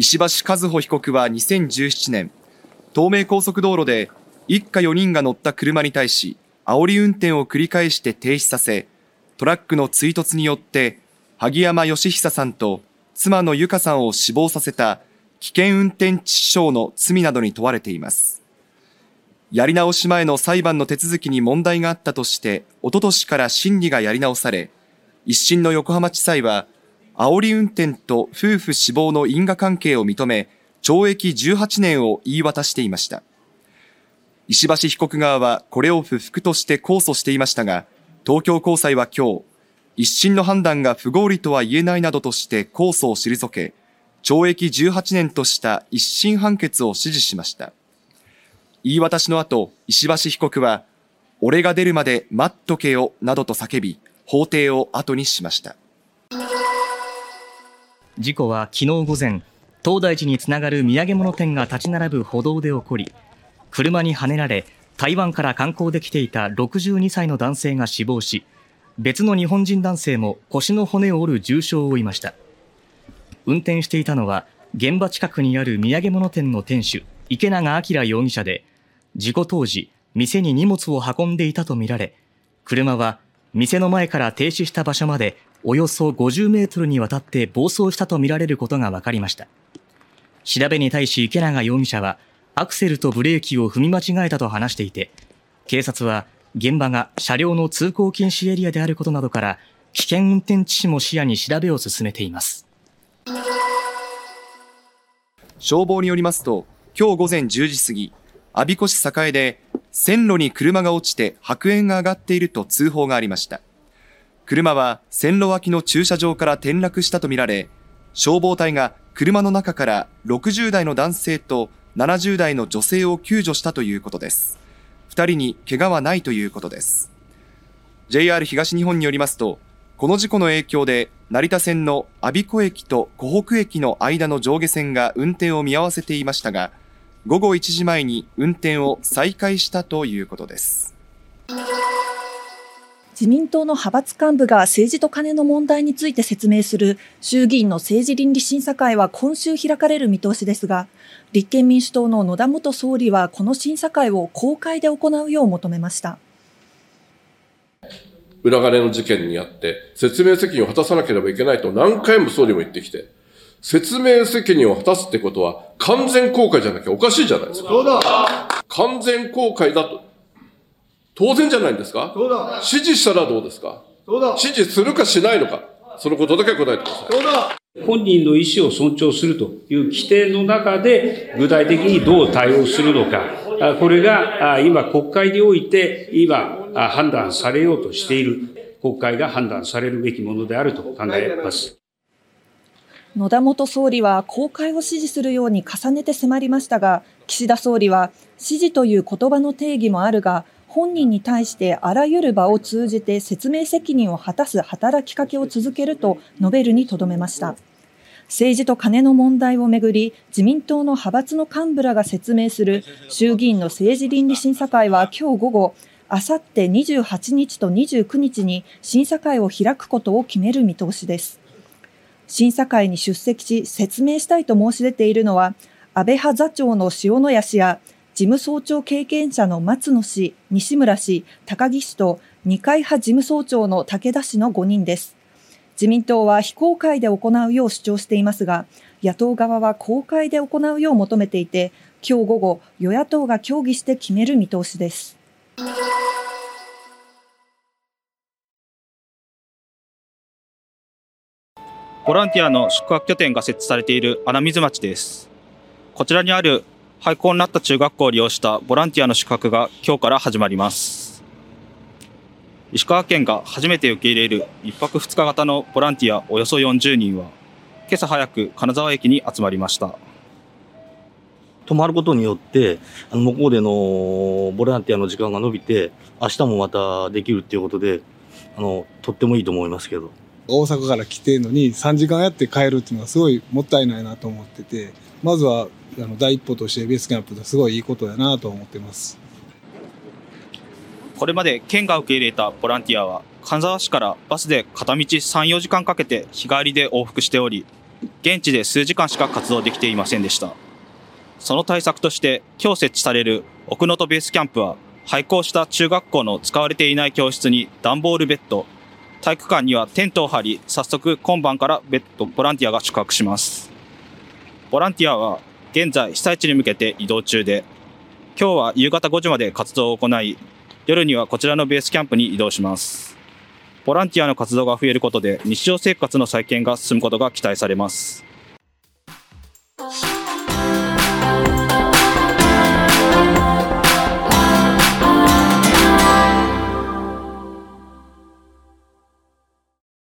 石橋和歩被告は2017年、東名高速道路で一家4人が乗った車に対し、煽り運転を繰り返して停止させ、トラックの追突によって萩山義久さんと妻の由香さんを死亡させた危険運転致死傷の罪などに問われています。やり直し前の裁判の手続きに問題があったとして、おととしから審理がやり直され、一審の横浜地裁は、煽り運転と夫婦死亡の因果関係を認め、懲役18年を言い渡していました。石橋被告側はこれを不服として控訴していましたが、東京高裁は今日、一審の判断が不合理とは言えないなどとして控訴を退け、懲役18年とした一審判決を支持しました。言い渡しの後、石橋被告は、俺が出るまで待っとけよなどと叫び、法廷を後にしました。事故は昨日午前、東大寺につながる土産物店が立ち並ぶ歩道で起こり、車にはねられ、台湾から観光で来ていた62歳の男性が死亡し、別の日本人男性も腰の骨を折る重傷を負いました。運転していたのは、現場近くにある土産物店の店主、池永明容疑者で、事故当時、店に荷物を運んでいたとみられ、車は店の前から停止した場所までおよそ50メートルにわたって暴走したとみられることが分かりました。調べに対し池永容疑者は、アクセルとブレーキを踏み間違えたと話していて、警察は現場が車両の通行禁止エリアであることなどから、危険運転致死も視野に調べを進めています。消防によりますと、今日午前10時過ぎ、我孫子市栄で線路に車が落ちて白煙が上がっていると通報がありました。車は線路脇の駐車場から転落したとみられ、消防隊が車の中から60代の男性と70代の女性を救助したということです。2人に怪我はないということです。JR 東日本によりますと、この事故の影響で成田線の我孫子駅と湖北駅の間の上下線が運転を見合わせていましたが、午後1時前に運転を再開したということです。自民党の派閥幹部が政治とカネの問題について説明する衆議院の政治倫理審査会は今週開かれる見通しですが、立憲民主党の野田元総理はこの審査会を公開で行うよう求めました。裏金の事件にあって、説明責任を果たさなければいけないと何回も総理も言ってきて、説明責任を果たすってことは、完全公開じゃなきゃおかしいじゃないですか。そうだ。完全公開だと。当然じゃないんですか？そうだ。指示したらどうですか？そうだ。指示するかしないのか？そのことだけ答えてください。そうだ。本人の意思を尊重するという規定の中で、具体的にどう対応するのか、これが今、国会において、今、判断されようとしている、国会が判断されるべきものであると考えます。野田元総理は公開を指示するように重ねて迫りましたが、岸田総理は、指示という言葉の定義もあるが、本人に対してあらゆる場を通じて説明責任を果たす働きかけを続けると述べるにとどめました。政治と金の問題をめぐり、自民党の派閥の幹部らが説明する衆議院の政治倫理審査会は今日午後、あさって28日と29日に審査会を開くことを決める見通しです。審査会に出席し説明したいと申し出ているのは、安倍派座長の塩野谷氏や事務総長経験者の松野氏、西村氏、高木氏と二階派事務総長の武田氏の5人です。自民党は非公開で行うよう主張していますが、野党側は公開で行うよう求めていて、今日午後、与野党が協議して決める見通しです。ボランティアの宿泊拠点が設置されている穴水町です。こちらにある廃校になった中学校を利用したボランティアの宿泊が今日から始まります。石川県が初めて受け入れる1泊2日型のボランティアおよそ40人は、今朝早く金沢駅に集まりました。泊まることによって、あの向こうでのボランティアの時間が伸びて、明日もまたできるっていうことで、あの、とってもいいと思いますけど。大阪から来てるのに3時間やって帰るっていうのはすごいもったいないなと思ってて、まずはあの第一歩としてベースキャンプですごいいいことやなと思ってます。これまで県が受け入れたボランティアは、金沢市からバスで片道3、4時間かけて日帰りで往復しており、現地で数時間しか活動できていませんでした。その対策として、今日設置される奥能登ベースキャンプは、廃校した中学校の使われていない教室に段ボールベッド、体育館にはテントを張り、早速今晩から別途、ボランティアが宿泊します。ボランティアは現在被災地に向けて移動中で、今日は夕方5時まで活動を行い、夜にはこちらのベースキャンプに移動します。ボランティアの活動が増えることで日常生活の再建が進むことが期待されます。